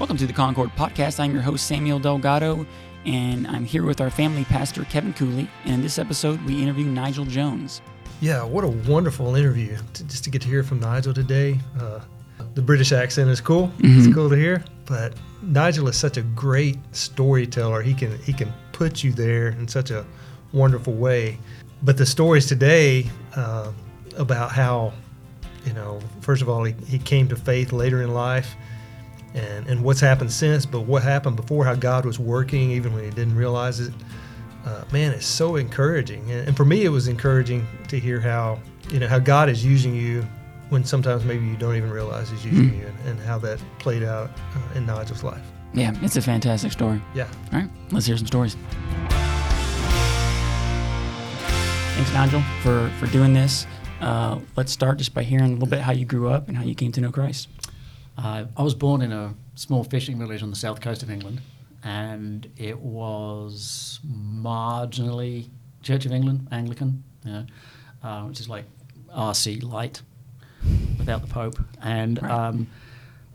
Welcome to the Concord Podcast. I'm your host, Samuel Delgado, and I'm here with our family pastor, Kevin Cooley. And in this episode, we interview Nigel Jones. Yeah, what a wonderful interview to, just to get to hear from Nigel today. Uh, the British accent is cool. Mhm. It's cool to hear. But Nigel is such a great storyteller. He can he can put you there in such a wonderful way. But the stories today uh, about how, you know, first of all, he, he came to faith later in life and, and what's happened since, but what happened before, how God was working even when he didn't realize it. Uh, man, it's so encouraging. And, and for me, it was encouraging to hear how, you know, how God is using you when sometimes maybe you don't even realize he's using you and, and how that played out uh, in Nigel's life. Yeah, it's a fantastic story. Yeah. All right, let's hear some stories. Thanks, Nigel, for, for doing this. Uh, let's start just by hearing a little bit how you grew up and how you came to know Christ. Uh, I was born in a small fishing village on the south coast of England, and it was marginally Church of England, Anglican, you know, uh, which is like RC light without the Pope. And Right. um,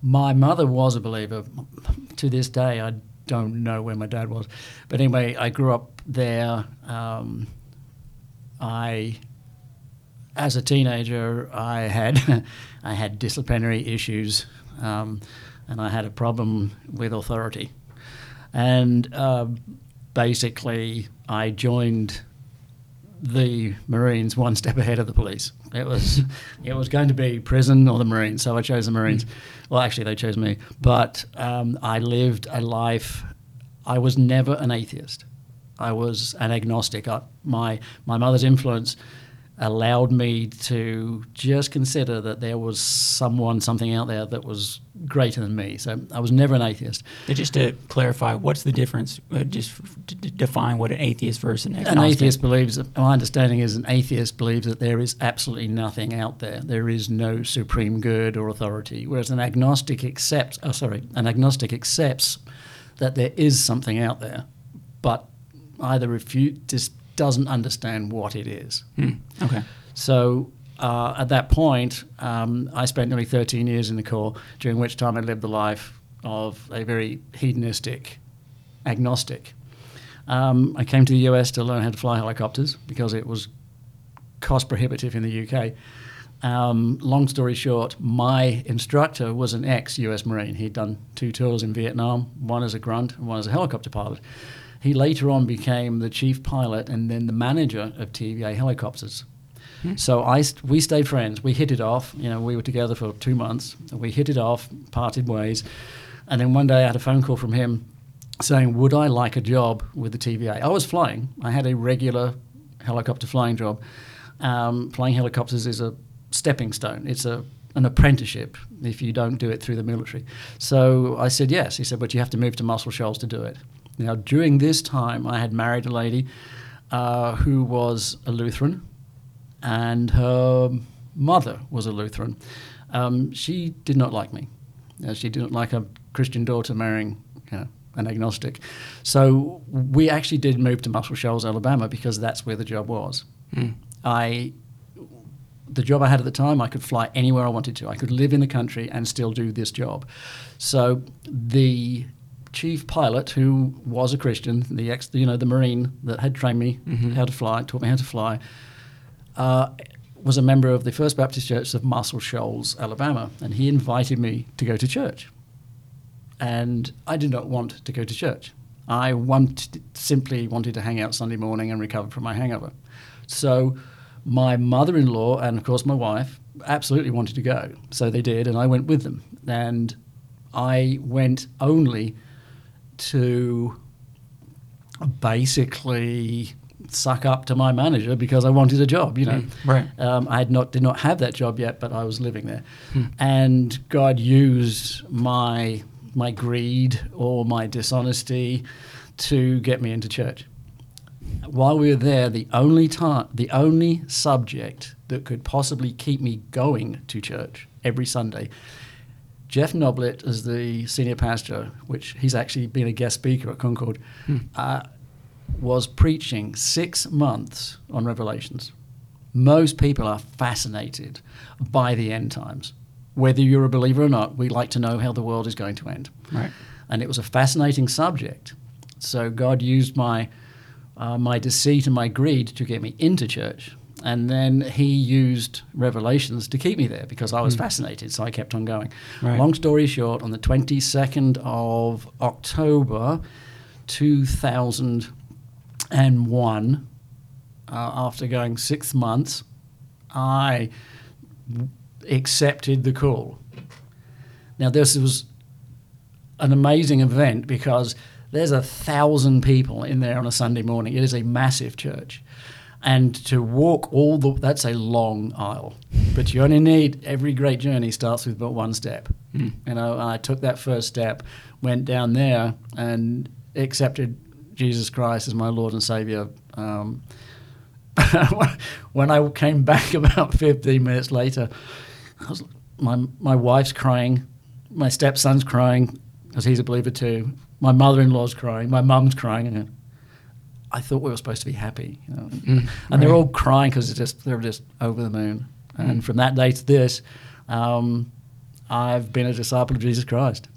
my mother was a believer. To this day, I don't know where my dad was. But anyway, I grew up there. Um, I as a teenager, I had I had disciplinary issues, um, and I had a problem with authority, and uh, basically I joined the Marines one step ahead of the police. It was it was going to be prison or the Marines, so I chose the Marines. Well, actually, they chose me, but um, I lived a life. I was never an atheist. I was an agnostic. I, my my mother's influence allowed me to just consider that there was someone, something out there that was greater than me. So I was never an atheist. Just to clarify, what's the difference? Uh, just f- to d- define what an atheist versus an agnostic. An atheist believes, my understanding is an atheist believes that there is absolutely nothing out there. There is no supreme good or authority. Whereas an agnostic accepts, oh, sorry, an agnostic accepts that there is something out there, but either refute, just doesn't understand what it is. Hmm, Okay. So uh, at that point, um, I spent nearly 13 years in the Corps, during which time I lived the life of a very hedonistic agnostic. Um, I came to the US to learn how to fly helicopters because it was cost prohibitive in the UK. Um, long story short, my instructor was an ex US Marine. He'd done two tours in Vietnam, one as a grunt and one as a helicopter pilot. He later on became the chief pilot and then the manager of TVA helicopters. So I, st- we stayed friends. We hit it off. You know, we were together for two months. We hit it off, parted ways, and then one day I had a phone call from him saying, "Would I like a job with the TVA?" I was flying. I had a regular helicopter flying job. Um, flying helicopters is a stepping stone. It's a an apprenticeship if you don't do it through the military. So I said yes. He said, "But you have to move to Muscle Shoals to do it." Now, during this time, I had married a lady uh, who was a Lutheran and her mother was a Lutheran. Um, she did not like me. Uh, she didn't like a Christian daughter marrying you know, an agnostic. So we actually did move to Muscle Shoals, Alabama, because that's where the job was. Hmm. I, the job I had at the time, I could fly anywhere I wanted to. I could live in the country and still do this job. So the chief pilot, who was a Christian, the ex, you know, the Marine that had trained me how to fly, taught me how to fly, uh, was a member of the First Baptist Church of Muscle Shoals, Alabama, and he invited me to go to church. And I did not want to go to church. I wanted, simply wanted to hang out Sunday morning and recover from my hangover. So my mother-in-law and of course my wife absolutely wanted to go. So they did, and I went with them. And I went only to basically suck up to my manager because I wanted a job. You know, right. Um, I had not did not have that job yet, but I was living there, and God used my my greed or my dishonesty to get me into church. While we were there, the only time, the only subject that could possibly keep me going to church every Sunday Jeff Noblet is the senior pastor, which he's actually been a guest speaker at Concord, uh, was preaching six months on Revelations. Most people are fascinated by the end times. whether you're a believer or not, we like to know how the world is going to end. Right. And it was a fascinating subject. So God used my uh, my deceit and my greed to get me into church. And then he used revelations to keep me there because I was fascinated. So I kept on going. Right. Long story short, on the 22nd of October 2001, uh, after going six months, I accepted the call. Now, this was an amazing event because there's a thousand people in there on a Sunday morning. It is a massive church. And to walk all the, that's a long aisle. But you only need, every great journey starts with but one step. You know, I took that first step, went down there and accepted Jesus Christ as my Lord and Savior. Um, when I came back about 15 minutes later, I was, my, my wife's crying, my stepson's crying because he's a believer too. My mother-in-law's crying, my mum's crying, and I thought we were supposed to be happy, you know? and they're all crying because just they're just over the moon. And from that day to this, um, I've been a disciple of Jesus Christ.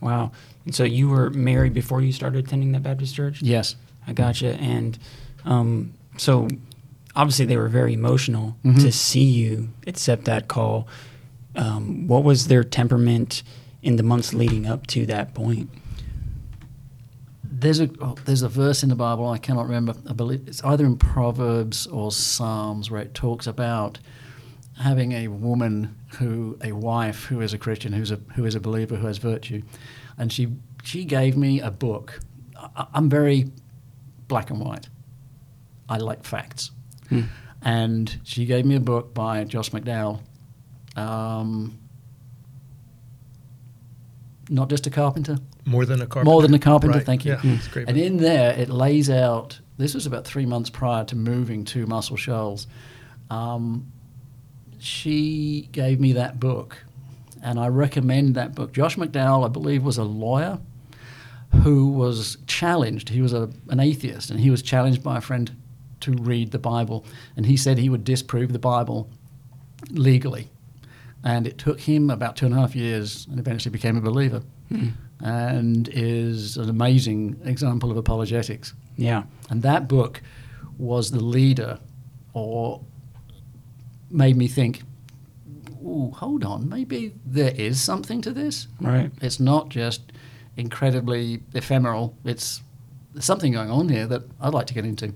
Wow. And so you were married before you started attending that Baptist church? Yes. I gotcha. And um, so obviously they were very emotional Mhm. to see you accept that call. Um, what was their temperament in the months leading up to that point? There's a oh, there's a verse in the Bible I cannot remember. I believe it's either in Proverbs or Psalms where it talks about having a woman who a wife who is a Christian who's a who is a believer who has virtue, and she she gave me a book. I, I'm very black and white. I like facts, Hmm. and she gave me a book by Josh McDowell. Um, not just a carpenter, More than a carpenter. more than a carpenter. Right. Thank you. Yeah, it's great. And in there, it lays out. This was about three months prior to moving to Muscle Shoals. Um, she gave me that book, and I recommend that book. Josh McDowell, I believe, was a lawyer who was challenged. He was a, an atheist, and he was challenged by a friend to read the Bible, and he said he would disprove the Bible legally. And it took him about two and a half years, and eventually became a believer, and is an amazing example of apologetics. Yeah. And that book was the leader, or made me think, Ooh, hold on, maybe there is something to this. Right. It's not just incredibly ephemeral. It's there's something going on here that I'd like to get into.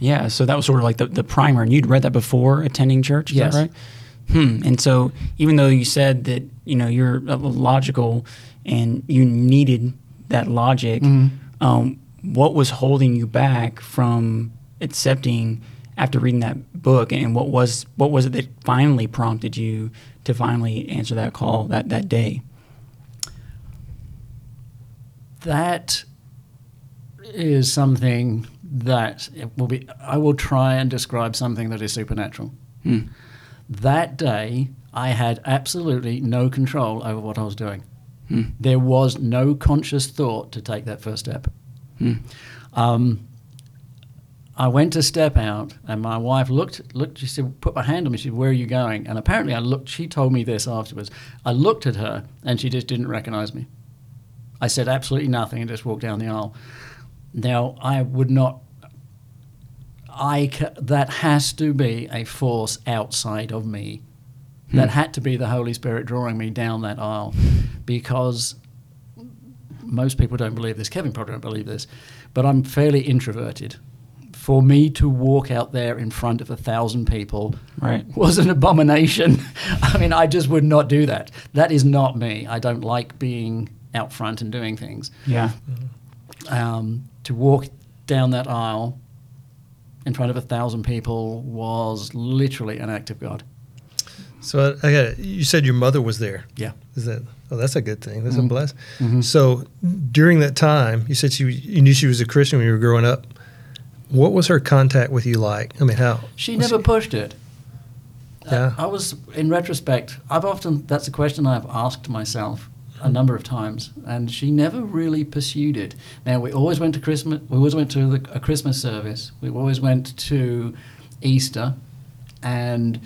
Yeah. So that was sort of like the, the primer. And you'd read that before attending church? Is Yes. that right? Hmm. And so even though you said that, you know, you're uh, logical and you needed that logic, um, what was holding you back from accepting after reading that book and what was what was it that finally prompted you to finally answer that call that, that day? That is something that will be. I will try and describe something that is supernatural. Hmm. That day, I had absolutely no control over what I was doing. Hmm. There was no conscious thought to take that first step. Hmm. Um, I went to step out, and my wife looked. Looked. She said, "Put my hand on me." She said, "Where are you going?" And apparently, I looked. She told me this afterwards. I looked at her, and she just didn't recognize me. I said absolutely nothing and just walked down the aisle. Now, I would not. I that has to be a force outside of me. That had to be the Holy Spirit drawing me down that aisle, because most people don't believe this. Kevin probably don't believe this, but I'm fairly introverted. For me to walk out there in front of a thousand people Right. was an abomination. I mean, I just would not do that. That is not me. I don't like being out front and doing things. Yeah. Um, to walk down that aisle in front of a thousand people was literally an act of God. So I, I got. It. You said your mother was there. Yeah. Is that? Oh, that's a good thing. That's a Mhm. blessing. Mhm. So during that time, you said she you knew she was a Christian when you were growing up. What was her contact with you like? I mean, how She never pushed it. Yeah. I was, in retrospect, I've often, that's a question I've asked myself a number of times, and she never really pursued it. Now, we always went to Christmas, we always went to the, a Christmas service, we always went to Easter, and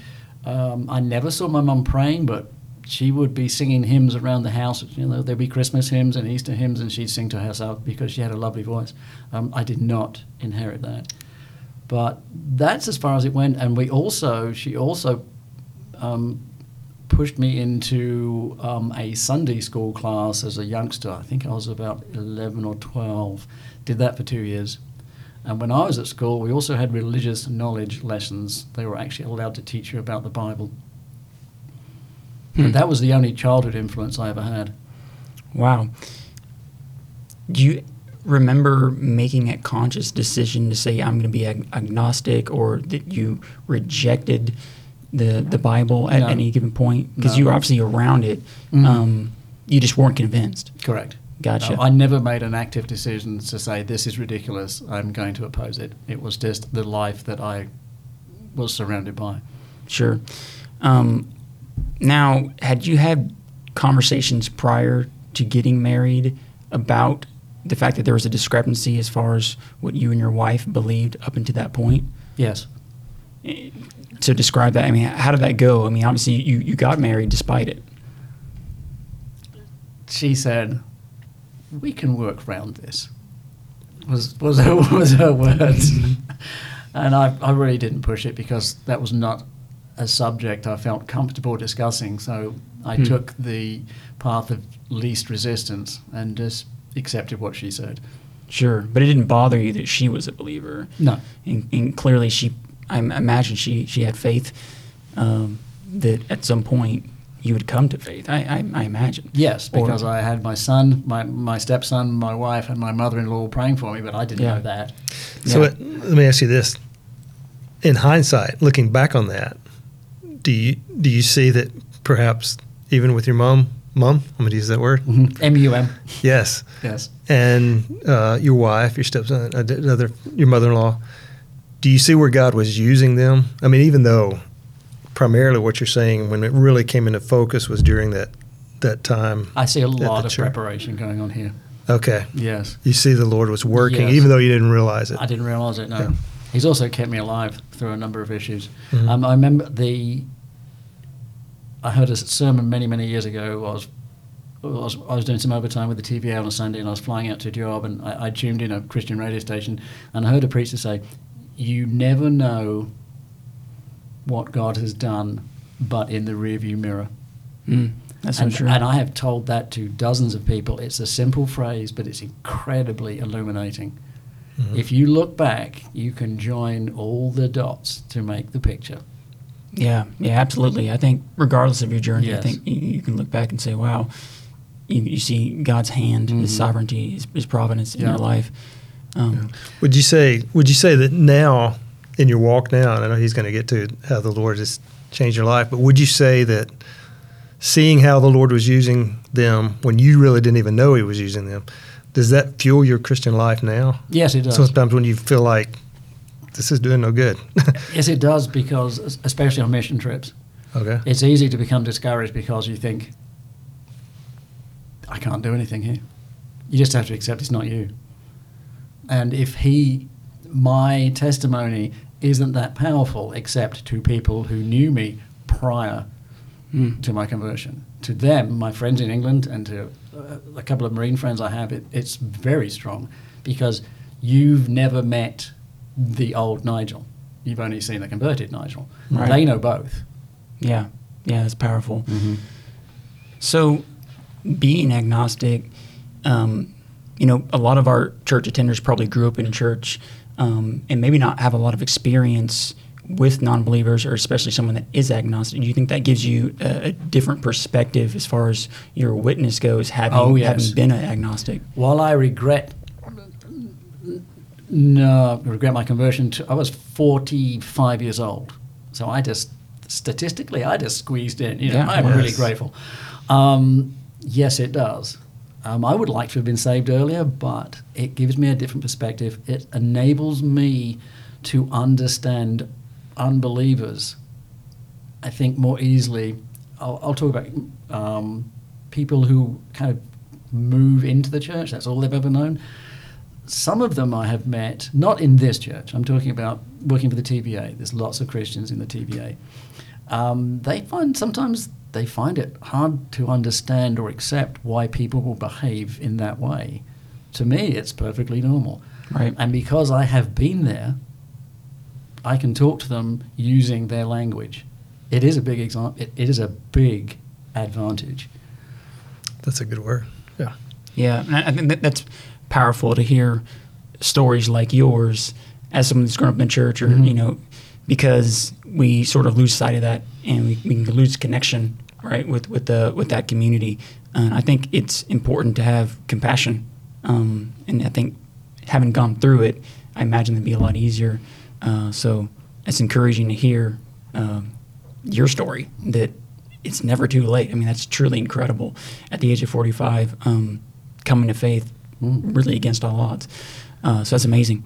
um, I never saw my mum praying, but she would be singing hymns around the house. You know, there'd be Christmas hymns and Easter hymns, and she'd sing to herself because she had a lovely voice. Um, I did not inherit that, but that's as far as it went. And we also, she also um, pushed me into um, a Sunday school class as a youngster. I think I was about 11 or 12. Did that for two years. And when I was at school, we also had religious knowledge lessons. They were actually allowed to teach you about the Bible. Hmm. And that was the only childhood influence I ever had. Wow. Do you remember making a conscious decision to say I'm going to be ag- agnostic, or that you rejected the the Bible at No. any given point? Because No. you were obviously around it. Mhm. Um, you just weren't convinced. Correct. Gotcha. Uh, I never made an active decision to say this is ridiculous. I'm going to oppose it. It was just the life that I was surrounded by. Sure. Um, now, had you had conversations prior to getting married about the fact that there was a discrepancy as far as what you and your wife believed up until that point? Yes. So describe that. I mean, how did that go? I mean, obviously you, you got married despite it. She said, "We can work around this." Was was her was her words, and I I really didn't push it because that was not a subject I felt comfortable discussing. So I Hmm. took the path of least resistance and just accepted what she said. Sure, but it didn't bother you that she was a believer, No. and, and clearly she, I imagine she she had faith um, that at some point you would come to faith. I I, I imagine. Yes, Or- because I had my son, my, my stepson, my wife, and my mother-in-law praying for me, but I didn't Yeah. know that. So Yeah. it, let me ask you this: In hindsight, looking back on that, do you do you see that perhaps even with your mom, mom, I'm going to use that word. M U M. Yes, Yes. and uh, your wife, your stepson, uh, the other, your mother-in-law. Do you see where God was using them? I mean, even though primarily what you're saying, when it really came into focus, was during that that time. I see a lot of church. preparation going on here. Okay, Yes. you see the Lord was working, Yes. even though you didn't realize it. I didn't realize it. No, Yeah. he's also kept me alive through a number of issues. Mhm. Um, I remember the. I heard a sermon many many years ago. I was, I was I was doing some overtime with the TVA on a Sunday, and I was flying out to a job, and I, I tuned in a Christian radio station, and I heard a preacher say, "You never know what God has done, but in the rearview mirror." Mm, that's so and, true. and I have told that to dozens of people. It's a simple phrase, but it's incredibly illuminating. Mhm. If you look back, you can join all the dots to make the picture. Yeah, yeah, absolutely. I think regardless of your journey, I think you, you can look back and say, "Wow, you, you see God's hand, His Mhm. sovereignty, His, His providence in Yeah. your life." Um, Would you say Would you say that now in your walk now? And I know he's going to get to how the Lord has changed your life, but would you say that seeing how the Lord was using them when you really didn't even know He was using them, does that fuel your Christian life now? Yes, it does. Sometimes when you feel like this is doing no good. yes, it does because, especially on mission trips, okay. it's easy to become discouraged because you think, I can't do anything here. You just have to accept it's not you. And if he, my testimony isn't that powerful, except to people who knew me prior mm, to my conversion. To them, my friends in England, and to uh, a couple of Marine friends I have, it, it's very strong because you've never met the old Nigel. You've only seen the converted Nigel. Right. They know both. yeah, yeah, that's powerful. So, being agnostic, um, you know, a lot of our church attenders probably grew up in church um, and maybe not have a lot of experience with non-believers, or especially someone that is agnostic. Do you think that gives you a, a different perspective as far as your witness goes, having Oh, yes. having been an agnostic? While I regret, no, regret my conversion, to, I was 45 years old. So I just, statistically, I just squeezed in. You know, Yeah. I'm really grateful. Um, yes, it does. Um, I would like to have been saved earlier, but it gives me a different perspective. It enables me to understand unbelievers, I think, more easily. I'll, I'll talk about um, people who kind of move into the church. That's all they've ever known. Some of them I have met, not in this church. I'm talking about working for the TVA. There's lots of Christians in the TVA. Um, they find sometimes they find it hard to understand or accept why people will behave in that way. To me, it's perfectly normal. Right. And because I have been there, I can talk to them using their language. It is a big example. It, it is a big advantage. That's a good word. Yeah. Yeah, and I I think that that's powerful to hear stories like yours as someone who's grown up in church, or mm-hmm. you know, because we sort of lose sight of that, and we, we can lose connection, right, with with the with that community. And I think it's important to have compassion, um, and I think having gone through it, I imagine it'd be a lot easier. Uh, so it's encouraging to hear um, your story that it's never too late. I mean, that's truly incredible. At the age of 45, um, coming to faith really against all odds. Uh, so that's amazing.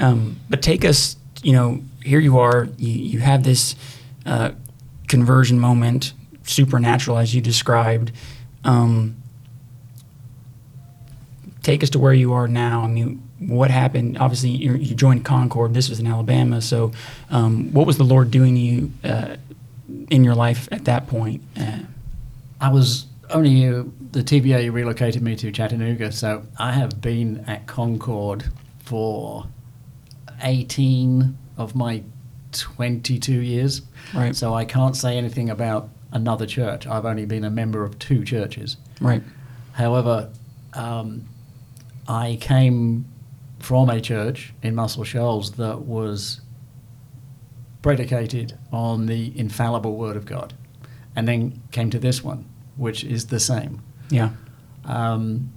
Um, but take us, you know, here you are, you, you have this uh, conversion moment, supernatural as you described. Um, take us to where you are now. I mean, what happened? Obviously, you, you joined Concord. This was in Alabama. So, um, what was the Lord doing to you uh, in your life at that point? Uh, I was only uh, the TVA relocated me to Chattanooga, so I have been at Concord for 18 of my 22 years. Right. So I can't say anything about another church. I've only been a member of two churches. right. However, um, I came from a church in Muscle Shoals that was predicated on the infallible Word of God, and then came to this one, which is the same. Yeah. Um,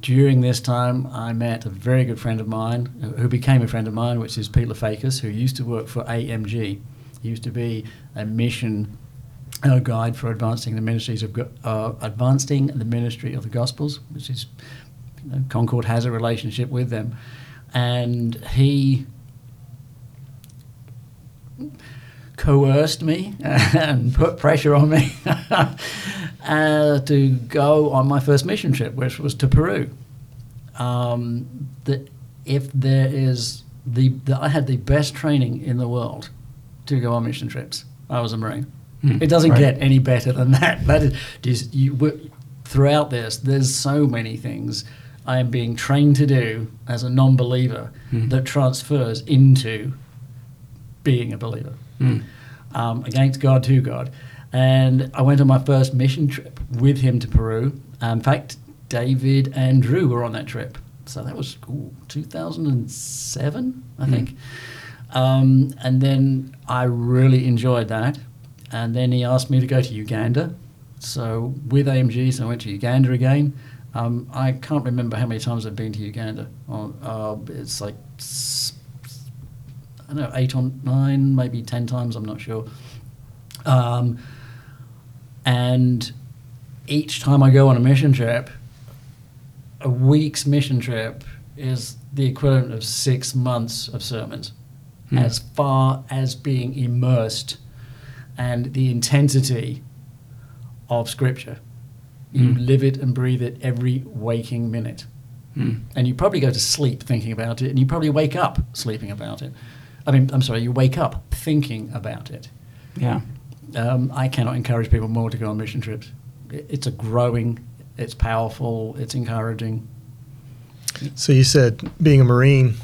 during this time, I met a very good friend of mine who- who became a friend of mine, which is Peter Fakis, who used to work for AMG. He used to be a mission uh, guide for advancing the ministries of uh, advancing the ministry of the Gospels, which is you know, Concord has a relationship with them, and he coerced me and put pressure on me uh, to go on my first mission trip, which was to Peru. Um, if there is the, the, I had the best training in the world to go on mission trips. I was a Marine. Hmm, It doesn't right. get any better than that. That is you. Throughout this, there's so many things I am being trained to do as a non-believer Hmm. that transfers into being a believer Mm. um, against God to God. And I went on my first mission trip with him to Peru. in fact, David and Drew were on that trip. So that was ooh, 2007, I think. Um, and then I really enjoyed that. And then he asked me to go to Uganda. So with AMGs, I went to Uganda again. Um, I can't remember how many times I've been to Uganda. Uh, uh, it's like I don't know, eight or nine, maybe ten times. I'm not sure. Um, and each time I go on a mission trip, a week's mission trip is the equivalent of six months of sermons, Hmm. as far as being immersed and the intensity of Scripture. You Hmm. live it and breathe it every waking minute Mm. and you probably go to sleep thinking about it, and you probably wake up sleeping about it. I mean, I'm sorry, you wake up thinking about it. Yeah. Um, I cannot encourage people more to go on mission trips. It's a growing, it's powerful, it's encouraging. So you said being a Marine,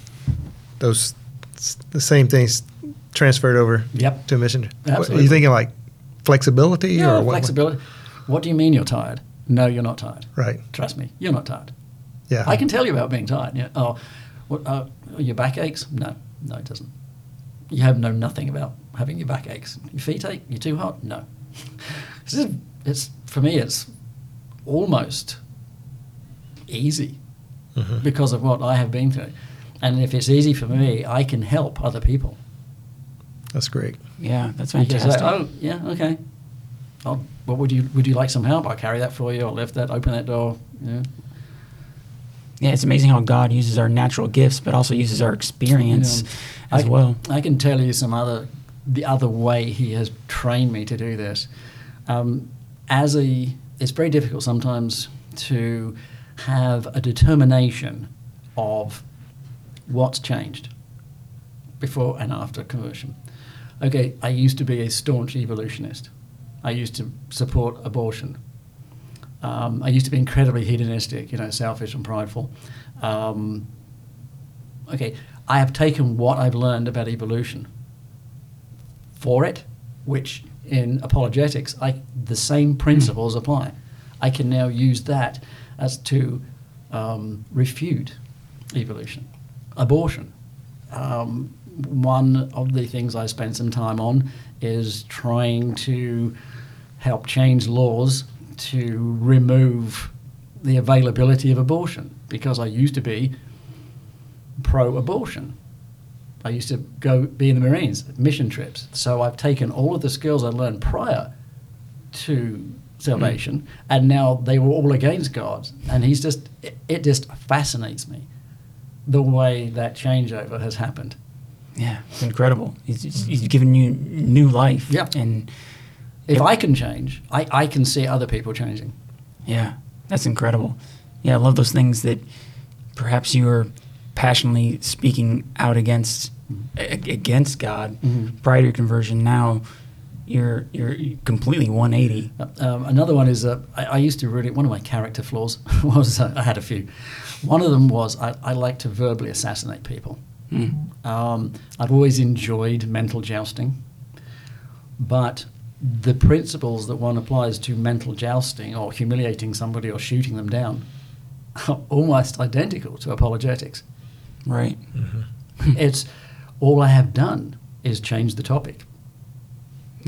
those the same things transferred over Yep. to a mission. What, are Absolutely. you thinking like flexibility Yeah, or what? flexibility. What do you mean you're tired? No, you're not tired. Right. Trust me, you're not tired. Yeah. I can tell you about being tired. Yeah. Oh, what, uh, your back aches? No, no, it doesn't. You have know nothing about having your back aches. Your feet ache? You're too hot? No. This is- it's for me. It's almost easy Mhm. because of what I have been through, and if it's easy for me, I can help other people. That's great. Yeah. That's You can say, fantastic. oh, yeah, okay. I'll, what would you would you like some help? I'll carry that for you. I'll lift that, open that door. Yeah. Yeah, it's amazing how God uses our natural gifts, but also uses our experience Yeah. as I, well. I can tell you some other, the other way he has trained me to do this. Um, as a, it's very difficult sometimes to have a determination of what's changed before and after conversion. Okay, I used to be a staunch evolutionist. I used to support abortion. Um, I used to be incredibly hedonistic, you know, selfish and prideful. Um, okay, I have taken what I've learned about evolution for it, which in apologetics, I, the same principles apply. I can now use that as to um, refute evolution, abortion. Um, one of the things I spent some time on is trying to help change laws to remove the availability of abortion because I used to be pro abortion. I used to go be in the Marines, mission trips. So I've taken all of the skills I learned prior to salvation, mm. and now they were all against God. And he's just, it, it just fascinates me the way that changeover has happened. Yeah, it's incredible. He's, he's given you new life. Yeah. And if it, I can change, I, I can see other people changing. Yeah, that's incredible. Yeah, I love those things that perhaps you were passionately speaking out against mm-hmm. against God mm-hmm. prior to your conversion. Now you're you're completely 180. Uh, um, another one is uh, I, I, used to really one of my character flaws was uh, I had a few. One of them was I, I like to verbally assassinate people. Mm. Um, I've always enjoyed mental jousting, but the principles that one applies to mental jousting or humiliating somebody or shooting them down are almost identical to apologetics. Right. Mm-hmm. it's all I have done is change the topic.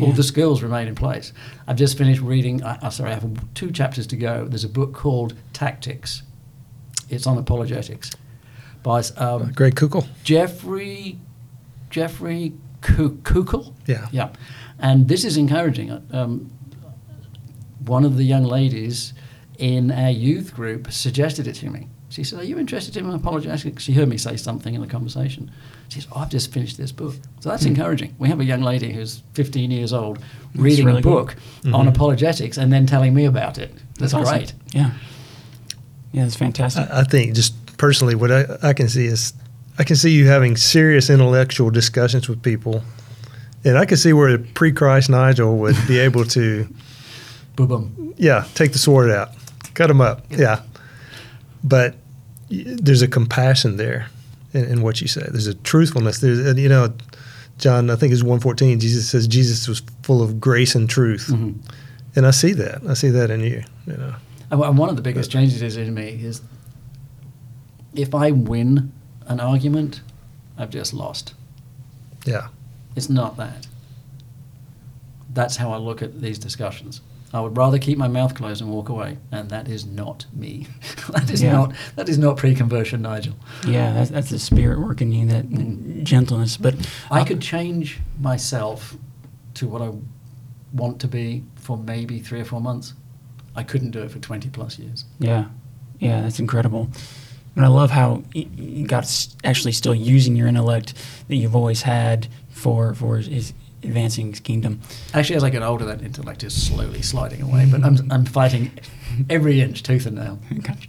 All the skills remain in place. I've just finished reading. I, sorry, I have two chapters to go. There's a book called Tactics. It's on apologetics by um, Greg Koukl. Jeffrey Jeffrey Koukl. Yeah. Yeah. And this is encouraging. Um, one of the young ladies in our youth group suggested it to me. She said, Are you interested in apologetics? She heard me say something in the conversation. She said, oh, I've just finished this book. So that's mm. encouraging. We have a young lady who's 15 years old reading really a book mm-hmm. on apologetics and then telling me about it. That's, that's awesome. great. Yeah. Yeah, that's fantastic. I, I think just personally, what I, I can see is I can see you having serious intellectual discussions with people. And I can see where pre Christ Nigel would be able to. Boom, boom. Yeah, take the sword out, cut them up. Yeah. But there's a compassion there in, in, what you say. There's a truthfulness. There's, you know, John, I think it's 114. Jesus says Jesus was full of grace and truth. Mm-hmm. And I see that. I see that in you, you know. And one of the biggest changes is in me is if I win an argument, I've just lost. Yeah. It's not that. That's how I look at these discussions. I would rather keep my mouth closed and walk away, and that is not me. that is yeah. not that is not pre-conversion, Nigel. Yeah, that's, that's the spirit working you, that mm. gentleness. But I uh, could change myself to what I want to be for maybe three or four months. I couldn't do it for twenty plus years. Yeah, yeah, that's incredible. And I love how God's actually still using your intellect that you've always had for for his, advancing his kingdom. Actually, as I get older, that intellect is slowly sliding away, but I'm, I'm fighting every inch, tooth and nail. Gotcha.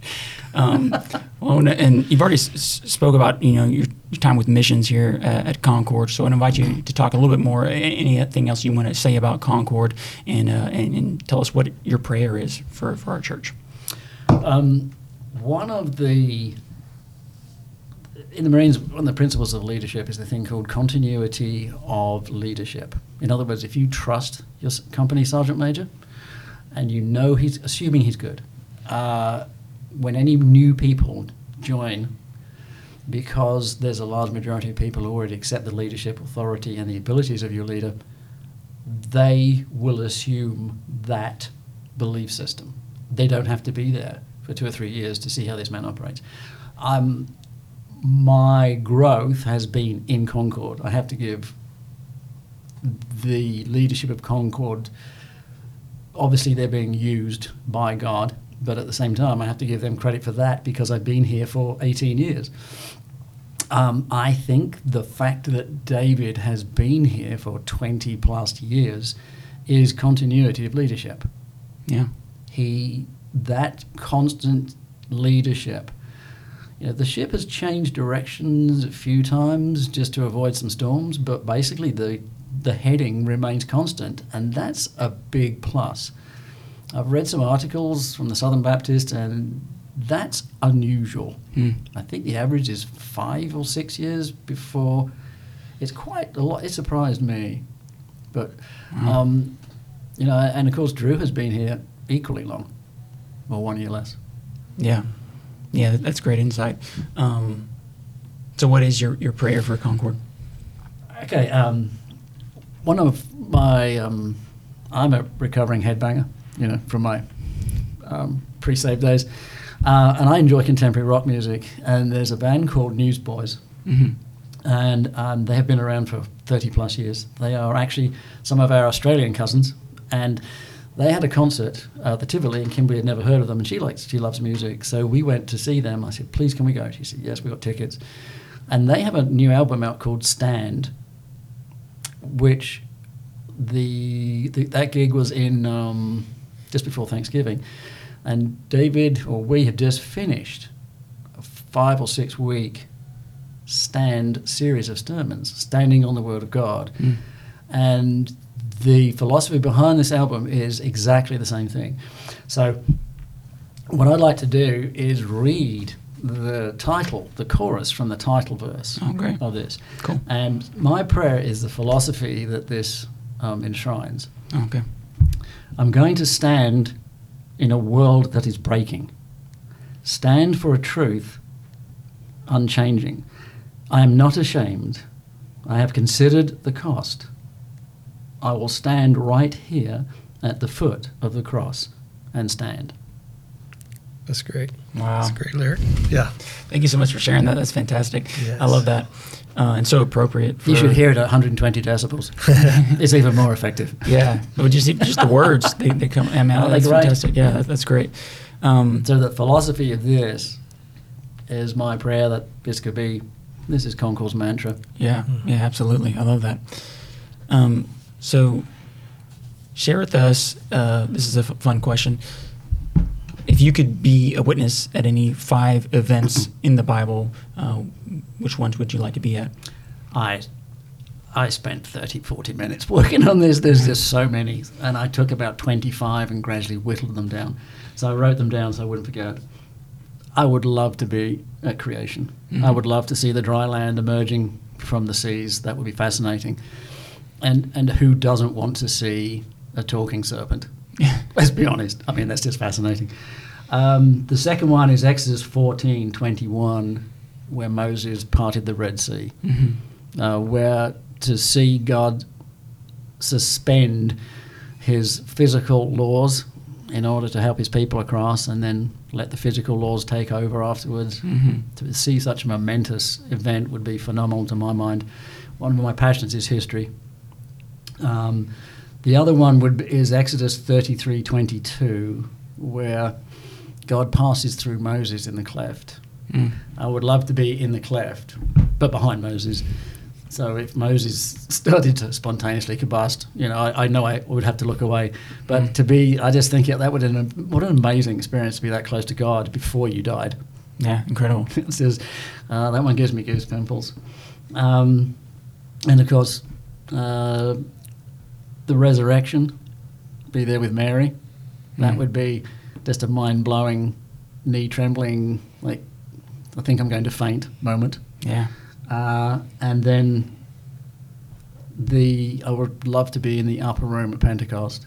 Um, well, and you've already s- spoke about you know your, your time with missions here uh, at Concord, so I'd invite you to talk a little bit more. Anything else you want to say about Concord, and, uh, and, and tell us what your prayer is for for our church. Um, one of the in the Marines, one of the principles of leadership is the thing called continuity of leadership. In other words, if you trust your company sergeant major and you know he's, assuming he's good, uh, when any new people join, because there's a large majority of people who already accept the leadership authority and the abilities of your leader, they will assume that belief system. They don't have to be there for two or three years to see how this man operates. Um, my growth has been in Concord. I have to give the leadership of Concord, obviously, they're being used by God, but at the same time, I have to give them credit for that because I've been here for 18 years. Um, I think the fact that David has been here for 20 plus years is continuity of leadership. Yeah. He, that constant leadership you know, the ship has changed directions a few times just to avoid some storms, but basically the the heading remains constant, and that's a big plus. I've read some articles from the Southern Baptist, and that's unusual. Hmm. I think the average is five or six years before. It's quite a lot. It surprised me, but um, you know, and of course, Drew has been here equally long, or one year less. Yeah, yeah, that's great insight. Um, so, what is your, your prayer for Concord? Okay, um, one of my, um, I'm a recovering headbanger, you know, from my um, pre-save days, uh, and I enjoy contemporary rock music. And there's a band called Newsboys, hmm and um, they have been around for 30 plus years. They are actually some of our Australian cousins, and they had a concert at the Tivoli, and Kimberly had never heard of them, and she likes she loves music, so we went to see them. I said, "Please, can we go?" She said, "Yes, we got tickets," and they have a new album out called Stand, which the, the that gig was in um, just before Thanksgiving, and David or we had just finished a five or six week stand series of sermons, standing on the Word of God. Mm. And the philosophy behind this album is exactly the same thing. So, what I'd like to do is read the title, the chorus from the title verse Oh, of this. Cool. And my prayer is the philosophy that this um, enshrines. Okay. I'm going to stand in a world that is breaking. Stand for a truth unchanging. I am not ashamed. I have considered the cost. I will stand right here at the foot of the cross and stand. That's great. Wow. That's a great lyric. Yeah. Thank you so much for sharing that. That's fantastic. Yes. I love that. Uh, and so appropriate. For, You should hear it at 120 decibels. it's even more effective. Yeah. But just, just the words, they, they come, I mean, Oh, that's they're fantastic. Yeah, that, that's great. Um, So the philosophy of this is my prayer that this could be, this is Concord's mantra. Yeah, yeah, absolutely. I love that. Um, so, share with us. Uh, this is a f- fun question. If you could be a witness at any five events in the Bible, uh, which ones would you like to be at? I I spent 30, 40 minutes working on this. There's just so many. And I took about 25 and gradually whittled them down. So I wrote them down so I wouldn't forget. I would love to be at creation. I would love to see the dry land emerging from the seas. That would be fascinating. And, and who doesn't want to see a talking serpent? Let's be honest. I mean, that's just fascinating. Um, the second one is Exodus 14 21, where Moses parted the Red Sea Mm-hmm. uh, where to see God suspend his physical laws in order to help his people across and then let the physical laws take over afterwards. Mhm. To see such a momentous event would be phenomenal to my mind. One of my passions is history. Um, the other one would be, is Exodus 33:22, where God passes through Moses in the cleft. Mm. I would love to be in the cleft, but behind Moses. So if Moses started to spontaneously combust, you know, I, I know I would have to look away. But Mm. to be, I just think yeah, that would an, what an amazing experience to be that close to God before you died. Yeah, incredible. Just, uh, that one gives me goosebumps. Um, and of course, uh, the resurrection, be there with Mary. That Mm. would be just a mind blowing, knee trembling, like I think I'm going to faint moment. Yeah. Uh, and then the I would love to be in the upper room at Pentecost.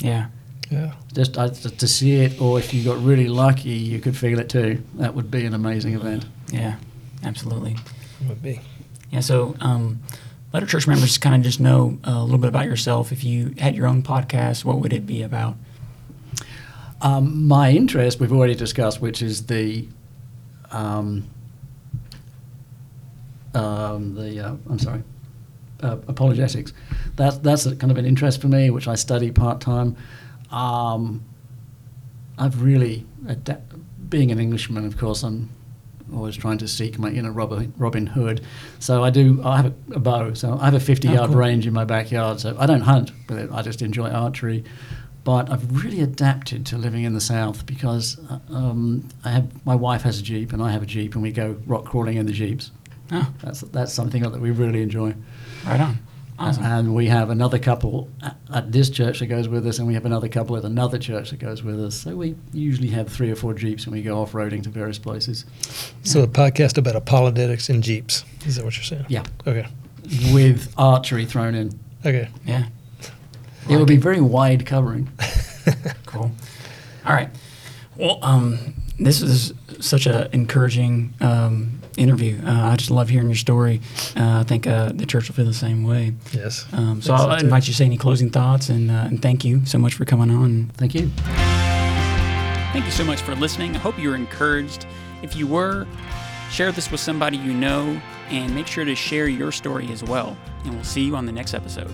Yeah. Yeah. Just uh, to to see it, or if you got really lucky, you could feel it too. That would be an amazing event. Yeah. Absolutely. Would be. Yeah, so um, let our church members kind of just know uh, a little bit about yourself. If you had your own podcast, what would it be about? Um, my interest we've already discussed, which is the um, um, the uh, I'm sorry, uh, apologetics. That's that's kind of an interest for me, which I study part time. Um, I've really being an Englishman, of course, I'm always trying to seek my inner Robin, Robin Hood. So I do. I have a, a bow, so I have a 50 Oh, yard cool. range in my backyard. So I don't hunt with it. I just enjoy archery. But I've really adapted to living in the south because uh, um, I have my wife has a jeep and I have a jeep and we go rock crawling in the jeeps. Oh, That's that's something that we really enjoy. right on. Awesome. And we have another couple at, at this church that goes with us, and we have another couple at another church that goes with us. So we usually have three or four Jeeps when we go off roading to various places. So a podcast about apologetics and Jeeps. Is that what you're saying? Yeah. Okay. With archery thrown in. Okay. Yeah. It would be very wide covering. Cool. All right. Well, um, this is such an encouraging um, interview. Uh, I just love hearing your story. Uh, I think uh, the church will feel the same way. Yes. Um, so I'll too. invite you to say any closing thoughts, and, uh, and thank you so much for coming on. Thank you. Thank you so much for listening. I hope you were encouraged. If you were, share this with somebody you know, and make sure to share your story as well. And we'll see you on the next episode.